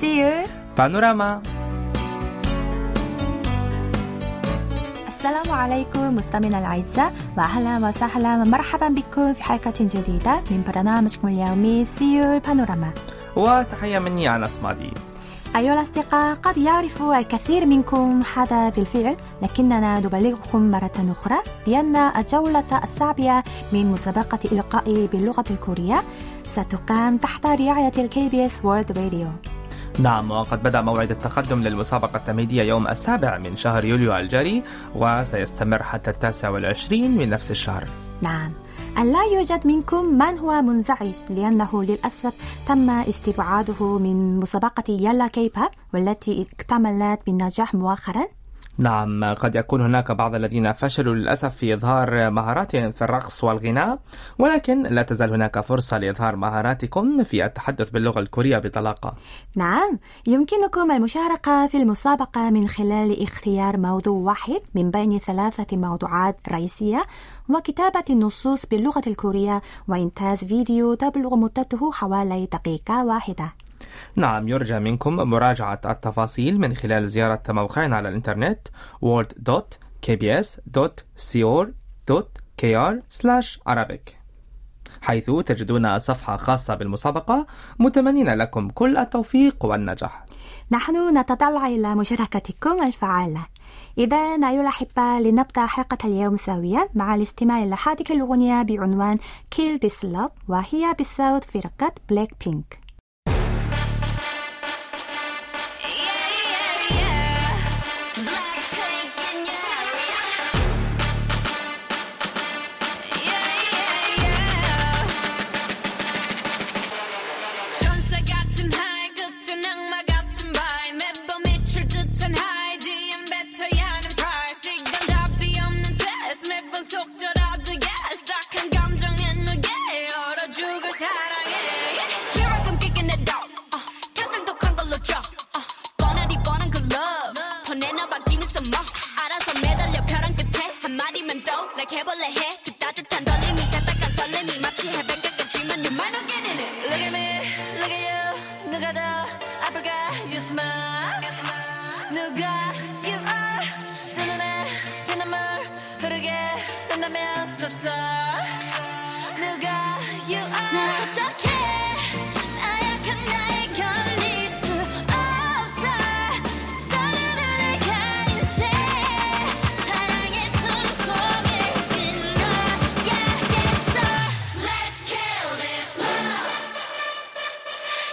سيول بانوراما السلام عليكم مستمعينا الأعزاء. وأهلا وسهلا. ومرحبا بكم في حلقة جديدة من برنامجكم اليومي سيول بانوراما وتحية مني أنس مادي. أيها الأصدقاء قد يعرف الكثير منكم هذا بالفعل لكننا نبلغكم مرة أخرى بأن الجولة السابعة من مسابقة إلقاء باللغة الكورية ستقام تحت رعاية ال KBS World Radio نعم وقد بدأ موعد التقدم للمسابقة التمهيدية يوم السابع من شهر يوليو الجاري وسيستمر حتى التاسع والعشرين من نفس الشهر. نعم. ألا يوجد منكم من هو منزعج لأنه للأسف تم استبعاده من مسابقة يلا كيباب والتي اكتملت بالنجاح مؤخرا. نعم قد يكون هناك بعض الذين فشلوا للأسف في إظهار مهاراتهم في الرقص والغناء ولكن لا تزال هناك فرصة لإظهار مهاراتكم في التحدث باللغة الكورية بطلاقة. نعم يمكنكم المشاركة في المسابقة من خلال اختيار موضوع واحد من بين ثلاثة موضوعات رئيسية وكتابة النصوص باللغة الكورية وإنتاج فيديو تبلغ مدته حوالي دقيقة واحدة. نعم يرجى منكم مراجعة التفاصيل من خلال زيارة موقعنا على الإنترنت world.kbs.co.kr/arabic حيث تجدون صفحة خاصة بالمسابقة. متمنين لكم كل التوفيق والنجاح. نحن نتطلع إلى مشاركتكم الفعالة إذا أيها الأحبة لنبدأ حلقة اليوم سويا مع الاستماع إلى هذه الأغنية بعنوان Kill This Love وهي بصوت فرقة بلاك بينك like 해볼래 해 그 따뜻한 떨림이 새빨간 설렘이 마치 해변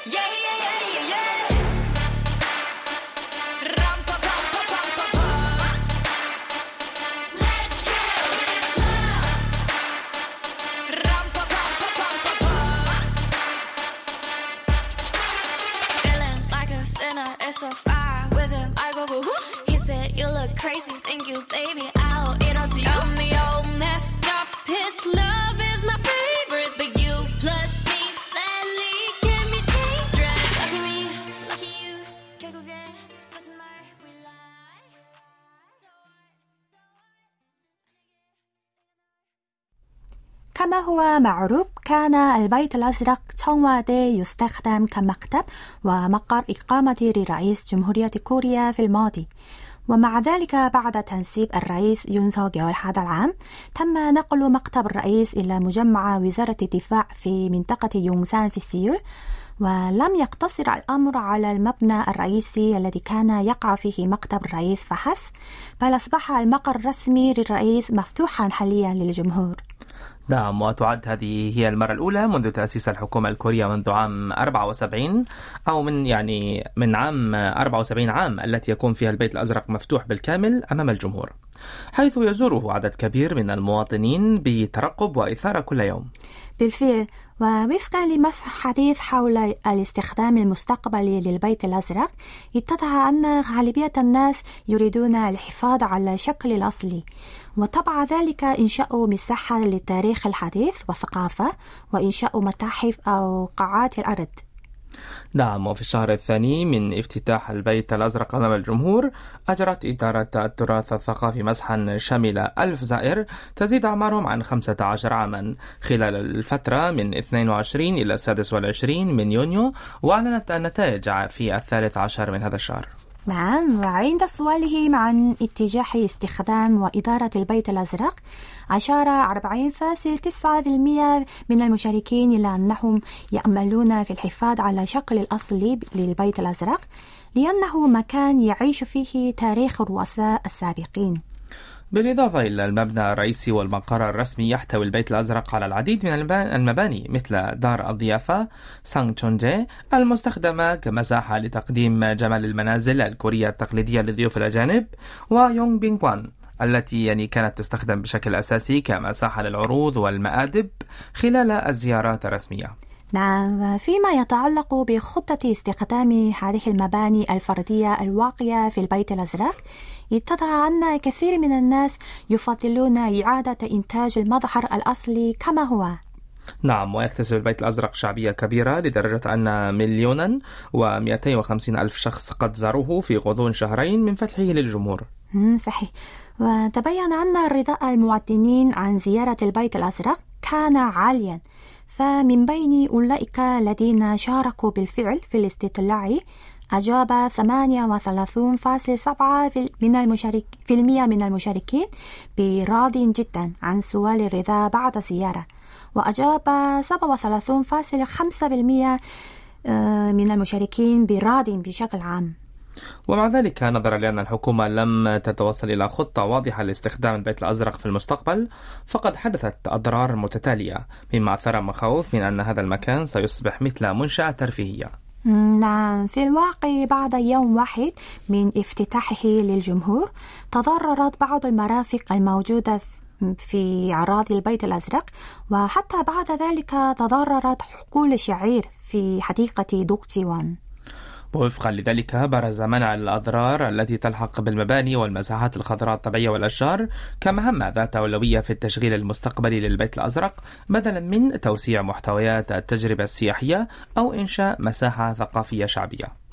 Yeah كما هو معروف كان البيت الأزرق 청와대 يستخدم كمكتب ومقر إقامة لرئيس جمهورية كوريا في الماضي ومع ذلك بعد تنصيب الرئيس يون سوغيول هذا العام تم نقل مكتب الرئيس إلى مجمع وزارة الدفاع في منطقة يونسان في سيول ولم يقتصر الأمر على المبنى الرئيسي الذي كان يقع فيه مكتب الرئيس فحسب بل أصبح المقر الرسمي للرئيس مفتوحا حاليا للجمهور نعم وتعد هذه هي المرة الأولى منذ تأسيس الحكومة الكورية منذ عام 74 أو من يعني من عام 74 عام التي يكون فيها البيت الأزرق مفتوح بالكامل أمام الجمهور حيث يزوره عدد كبير من المواطنين بترقب وإثارة كل يوم. بالفعل ووفقا لمسح حديث حول الاستخدام المستقبلي للبيت الأزرق اتضح أن غالبية الناس يريدون الحفاظ على الشكل الأصلي. وطبع ذلك إنشاء مساحة للتاريخ الحديث والثقافة وإنشاء متاحف أو قاعات الأرض. نعم وفي الشهر الثاني من افتتاح البيت الأزرق أمام الجمهور أجرت إدارة التراث الثقافي مسحا شمل ألف زائر تزيد أعمارهم عن 15 عاما. خلال الفترة من 22 إلى 26 من يونيو وأعلنت النتائج في الثالث عشر من هذا الشهر. نعم وعند سؤالهم عن اتجاه استخدام وإدارة البيت الأزرق أشار 40.9% من المشاركين إلى أنهم يأملون في الحفاظ على شكل الأصلي للبيت الأزرق لأنه مكان يعيش فيه تاريخ الرؤساء السابقين. بالإضافة إلى المبنى الرئيسي والمقر الرسمي يحتوي البيت الأزرق على العديد من المباني مثل دار الضيافة سانغ تشونجي المستخدمة كمساحة لتقديم جمال المنازل الكورية التقليدية للضيوف الأجانب ويونغ بينغوان التي يعني كانت تستخدم بشكل أساسي كمساحة للعروض والمآدب خلال الزيارات الرسمية. نعم فيما يتعلق بخطة استخدام هذه المباني الفردية الواقعة في البيت الأزرق اتضح أن الكثير من الناس يفضلون إعادة إنتاج المظهر الأصلي كما هو. نعم ويكتسب البيت الأزرق شعبية كبيرة لدرجة أن مليونا ومئتين وخمسين ألف شخص قد زاروه في غضون شهرين من فتحه للجمهور. صحيح. وتبين أن رضاء المواطنين عن زيارة البيت الأزرق كان عاليا. فمن بين أولئك الذين شاركوا بالفعل في الاستطلاع أجاب 38.7% من المشارك في المية من المشاركين براض جدا عن سؤال الرضا بعد الزيارة وأجاب 37.5% آه، من المشاركين براض بشكل عام. ومع ذلك نظرا لأن الحكومة لم تتوصل إلى خطة واضحة لاستخدام البيت الأزرق في المستقبل فقد حدثت أضرار متتالية مما أثار مخاوف من أن هذا المكان سيصبح مثل منشأة ترفيهية. نعم. في الواقع بعد يوم واحد من افتتاحه للجمهور تضررت بعض المرافق الموجودة في أراضي البيت الأزرق وحتى بعد ذلك تضررت حقول الشعير في حديقة دوكتيوان ووفقا لذلك برز منع الأضرار التي تلحق بالمباني والمساحات الخضراء الطبيعية والأشجار كمهمة ذات أولوية في التشغيل المستقبلي للبيت الأزرق بدلا من توسيع محتويات التجربة السياحية أو إنشاء مساحة ثقافية شعبية.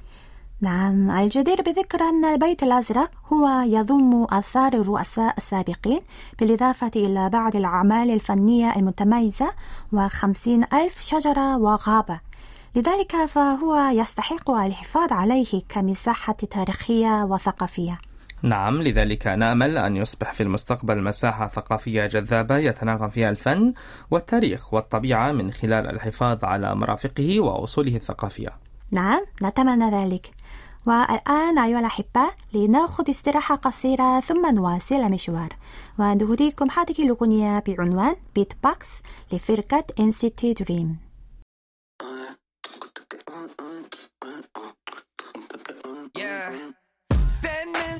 نعم الجدير بذكر أن البيت الأزرق هو يضم آثار الرؤساء السابقين بالإضافة إلى بعض الأعمال الفنية المتميزة وخمسين ألف شجرة وغابة. لذلك فهو يستحق الحفاظ عليه كمساحة تاريخية وثقافية. نعم لذلك نأمل أن يصبح في المستقبل مساحة ثقافية جذابة يتناغم فيها الفن والتاريخ والطبيعة من خلال الحفاظ على مرافقه وأصوله الثقافية. نعم نتمنى ذلك. والآن أيها الأحبة لنأخذ استراحة قصيرة ثم نواصل المشوار ونهديكم هذه الأغنية بعنوان بيت باكس لفرقة NCT Dream.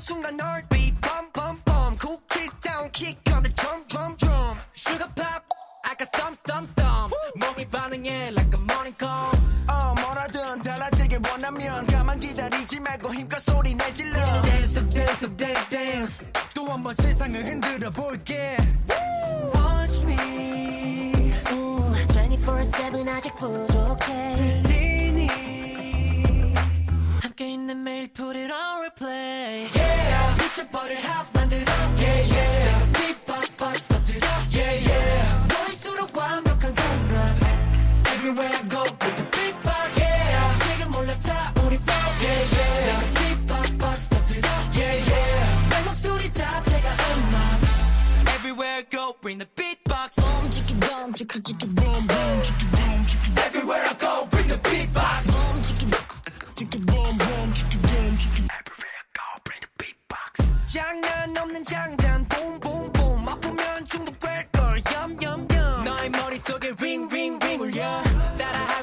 뱉는 순간 널 beat bum bum bum cool kick down kick on the drum drum drum sugar pop I got some some some 몸이 반응해 like a morning call 어 뭐라든 달라지길 원하면 가만 기다리지 말고 힘껏 소리 내질러 dance up dance up dance dance 또 한 번 세상을 흔들어 볼게 watch me 24-7 아직 부족해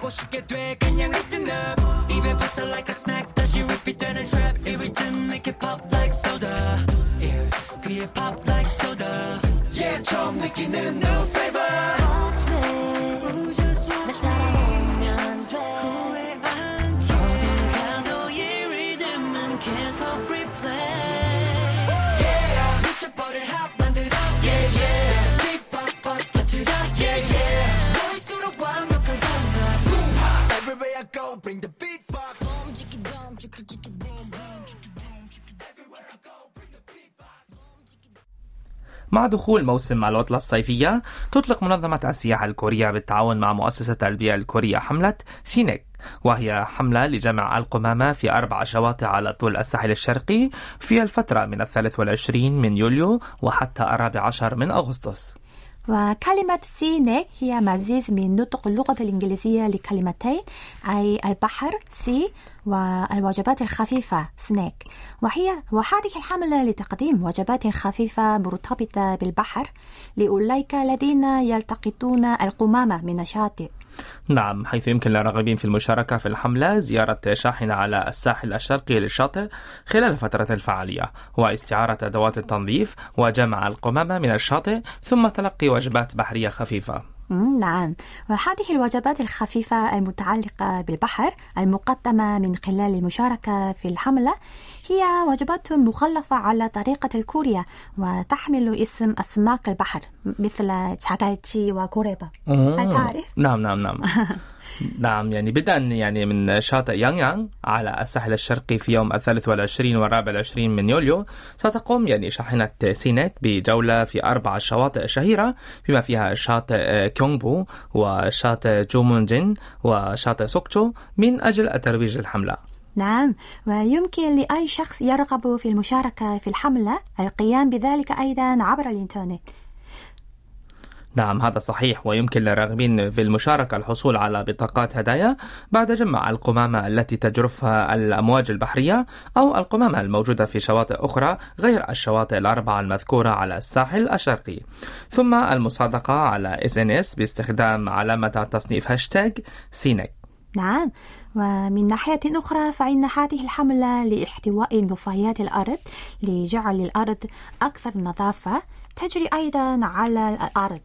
따라하고 싶게 돼 그냥 listen up 입에 붙어 like a snack 다시 repeat 되는 trap 이 rhythm make it pop like soda yeah 귀에 pop like soda yeah 처음 느끼는 new flavor مع دخول موسم العطلة الصيفية تطلق منظمة السياحة الكورية بالتعاون مع مؤسسة البيئة الكورية حملة Seanack. وهي حملة لجمع القمامة في أربع شواطئ على طول الساحل الشرقي في الفترة من الثالث والعشرين من يوليو وحتى الرابع عشر من أغسطس. وكلمة Seanack هي مزيج من نطق اللغة الإنجليزية لكلمتين أي البحر sea والوجبات الخفيفة سناك وهي وهذه الحملة لتقديم وجبات خفيفة مرتبطة بالبحر لأولئك الذين يلتقطون القمامة من الشاطئ. نعم حيث يمكن للراغبين في المشاركة في الحملة زيارة شاحنة على الساحل الشرقي للشاطئ خلال فترة الفعالية واستعارة أدوات التنظيف وجمع القمامة من الشاطئ ثم تلقي وجبات بحرية خفيفة. نعم. وهذه الوجبات الخفيفة المتعلقة بالبحر المقدمة من خلال المشاركة في الحملة هي وجبات مغلفة على طريقة الكوريا وتحمل اسم أسماك البحر مثل شاكالتشي وكوريباب هل آه. تعرف؟ نعم نعم نعم. نعم يعني بدءا يعني من شاطئ يانغ يانغ على الساحل الشرقي في يوم الثالث والعشرين والرابع والعشرين من يوليو ستقوم يعني شاحنة Seanack بجولة في أربع شواطئ شهيرة بما فيها شاطئ كيونغبو وشاطئ جومونجين وشاطئ سوكتشو من أجل الترويج للحملة. نعم. ويمكن لأي شخص يرغب في المشاركة في الحملة القيام بذلك أيضا عبر الإنترنت. نعم هذا صحيح. ويمكن للراغبين في المشاركة الحصول على بطاقات هدايا بعد جمع القمامة التي تجرفها الأمواج البحرية أو القمامة الموجودة في شواطئ أخرى غير الشواطئ الأربعة المذكورة على الساحل الشرقي. ثم المصادقة على SNS باستخدام علامة تصنيف هاشتاج سينك. نعم. ومن ناحية أخرى فإن هذه الحملة لاحتواء نفايات الأرض لجعل الأرض أكثر نظافة تجري أيضا على الأرض.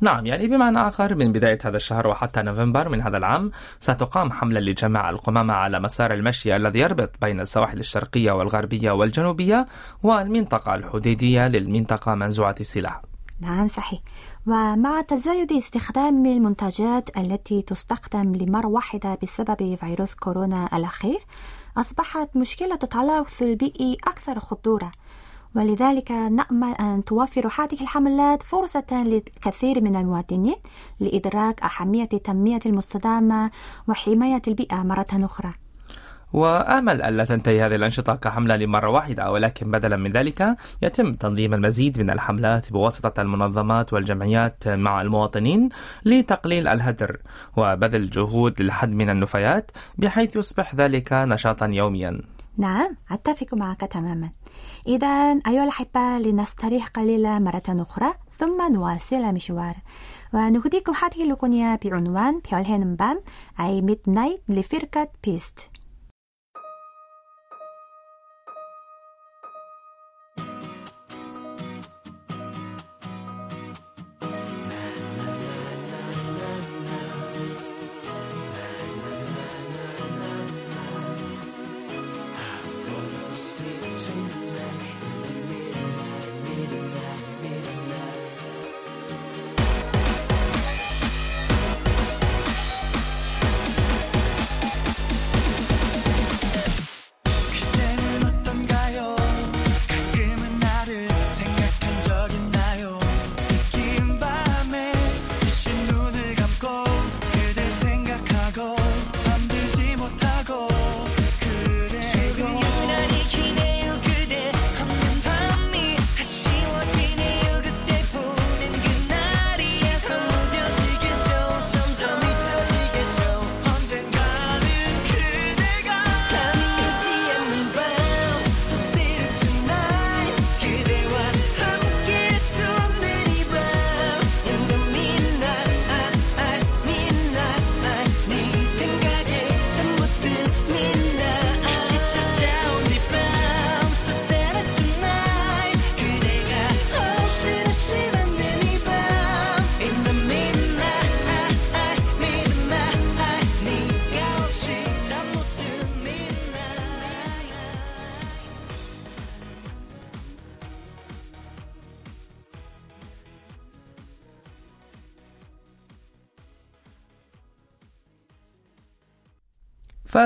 نعم يعني بمعنى آخر من بداية هذا الشهر وحتى نوفمبر من هذا العام ستقام حملة لجمع القمامة على مسار المشي الذي يربط بين السواحل الشرقية والغربية والجنوبية والمنطقة الحديدية للمنطقة منزوعة السلاح نعم صحيح. ومع تزايد استخدام المنتجات التي تستخدم لمرة واحدة بسبب فيروس كورونا الأخير أصبحت مشكلة التلوث البيئي أكثر خطورة. ولذلك نأمل أن توفر هذه الحملات فرصة للكثير من المواطنين لإدراك أهمية التنمية المستدامة وحماية البيئة مرة أخرى. وآمل ألا تنتهي هذه الأنشطة كحملة لمرة واحدة ولكن بدلا من ذلك يتم تنظيم المزيد من الحملات بواسطة المنظمات والجمعيات مع المواطنين لتقليل الهدر وبذل جهود للحد من النفايات بحيث يصبح ذلك نشاطا يوميا نعم أتفق معك تماما إذا أيها الأحبة لنستريح قليلا مرة أخرى ثم نواصل المشوار ونهديكم هذه الأغنية بعنوان 별해는 밤 أي Midnight لفرقة بيست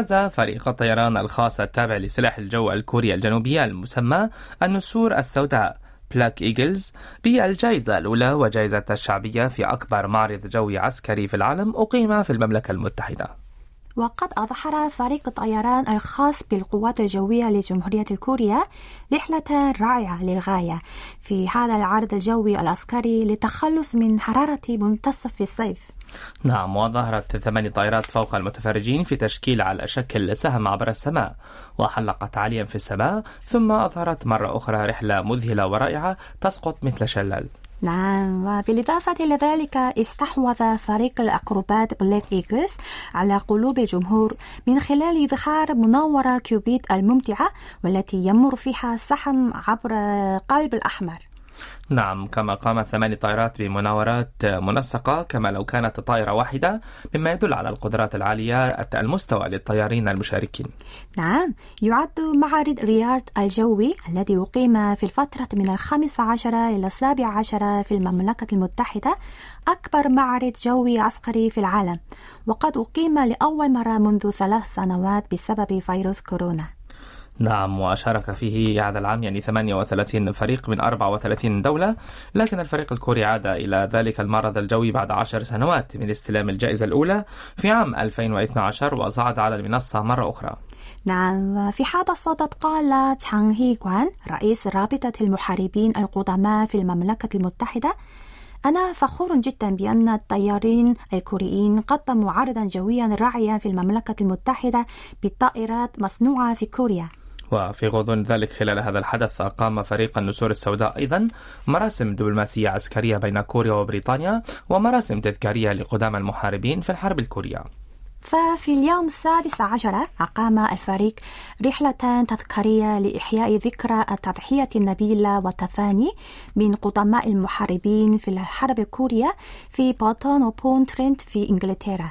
فاز فريق الطيران الخاص التابع لسلاح الجو الكوري الجنوبي المسمى النسور السوداء Black Eagles بالجائزة الأولى وجائزة الشعبية في أكبر معرض جوي عسكري في العالم أقيم في المملكة المتحدة. وقد أظهر فريق الطيران الخاص بالقوات الجوية لجمهورية الكوريا رحلة رائعة للغاية في هذا العرض الجوي العسكري للتخلص من حرارة منتصف الصيف. نعم وظهرت ثماني طائرات فوق المتفرجين في تشكيل على شكل سهم عبر السماء وحلقت عاليا في السماء ثم أظهرت مرة أخرى رحلة مذهلة ورائعة تسقط مثل شلال نعم وبالإضافة إلى ذلك استحوذ فريق الأكروبات Black Eagles على قلوب الجمهور من خلال إظهار مناورة Cupid الممتعة والتي يمر فيها السهم عبر قلب الأحمر. نعم كما قامت ثماني طائرات بمناورات منسقة كما لو كانت طائرة واحدة مما يدل على القدرات العالية المستوى للطيارين المشاركين. نعم يعد معرض رياض الجوي الذي أقيم في الفترة من الخامس عشر إلى السابع عشر في المملكة المتحدة أكبر معرض جوي عسكري في العالم وقد أقيم لأول مرة منذ ثلاث سنوات بسبب فيروس كورونا. نعم وشارك فيه هذا العام يعني 38 فريق من 34 دولة لكن الفريق الكوري عاد إلى ذلك المعرض الجوي بعد عشر سنوات من استلام الجائزة الأولى في عام 2012 وصعد على المنصة مرة أخرى. نعم وفي هذا الصدد قال تشانغ هي كوان رئيس رابطة المحاربين القدماء في المملكة المتحدة أنا فخور جدا بأن الطيارين الكوريين قدموا عرضا جويا رائعا في المملكة المتحدة بالطائرات مصنوعة في كوريا. وفي غضون ذلك خلال هذا الحدث أقام فريق النسور السوداء أيضا مراسم دبلوماسية عسكرية بين كوريا وبريطانيا ومراسم تذكارية لقدامى المحاربين في الحرب الكورية. ففي اليوم السادس عشر أقام الفريق رحلة تذكارية لإحياء ذكرى التضحية النبيلة والتفاني من قدماء المحاربين في الحرب الكورية في بورتون أبون ترينت في إنجلترا.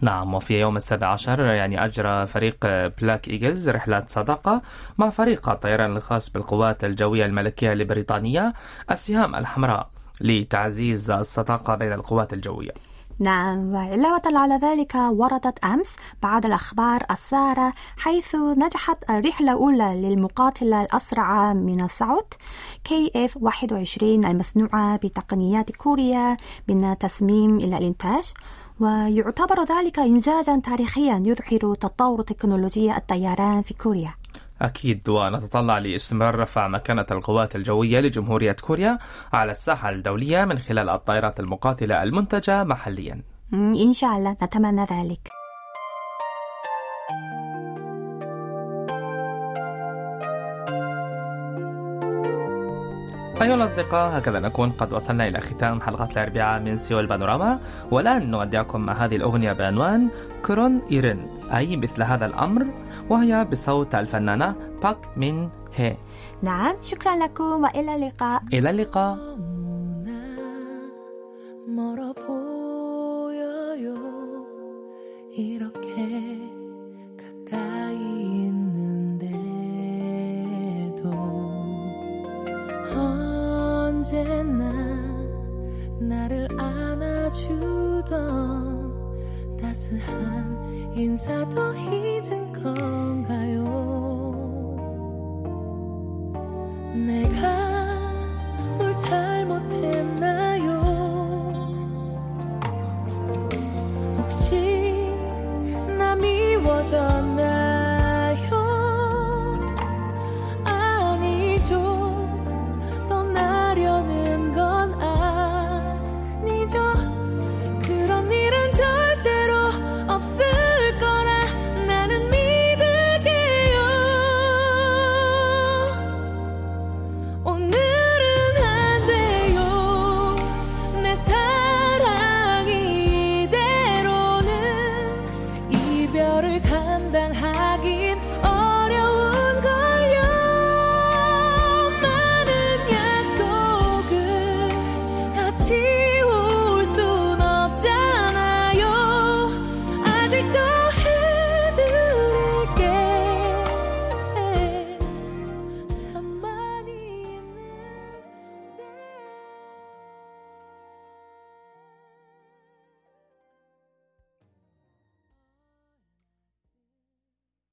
نعم وفي يوم السابع عشر يعني أجرى فريق Black Eagles رحلة صداقة مع فريق الطيران الخاص بالقوات الجوية الملكية البريطانية السهام الحمراء لتعزيز الصداقة بين القوات الجوية. نعم وعلاوة على ذلك وردت أمس بعض الأخبار السارة حيث نجحت الرحلة الأولى للمقاتلة الأسرع من الصوت KF 21 المصنوعة بتقنيات كوريا من التصميم إلى الإنتاج. ويعتبر ذلك إنجازا تاريخيا يظهر تطور تكنولوجيا الطيران في كوريا. أكيد ونتطلع لاستمرار رفع مكانة القوات الجوية لجمهورية كوريا على الساحة الدولية من خلال الطائرات المقاتلة المنتجة محليا. إن شاء الله نتمنى ذلك. أيها الأصدقاء هكذا نكون قد وصلنا إلى ختام حلقة الأربعاء من سيول بانوراما. والآن نودعكم مع هذه الأغنية بعنوان 그런 일은 أي مثل هذا الأمر؟ وهي بصوت الفنانة باك من هي. نعم شكرا لكم وإلى اللقاء. إلى اللقاء.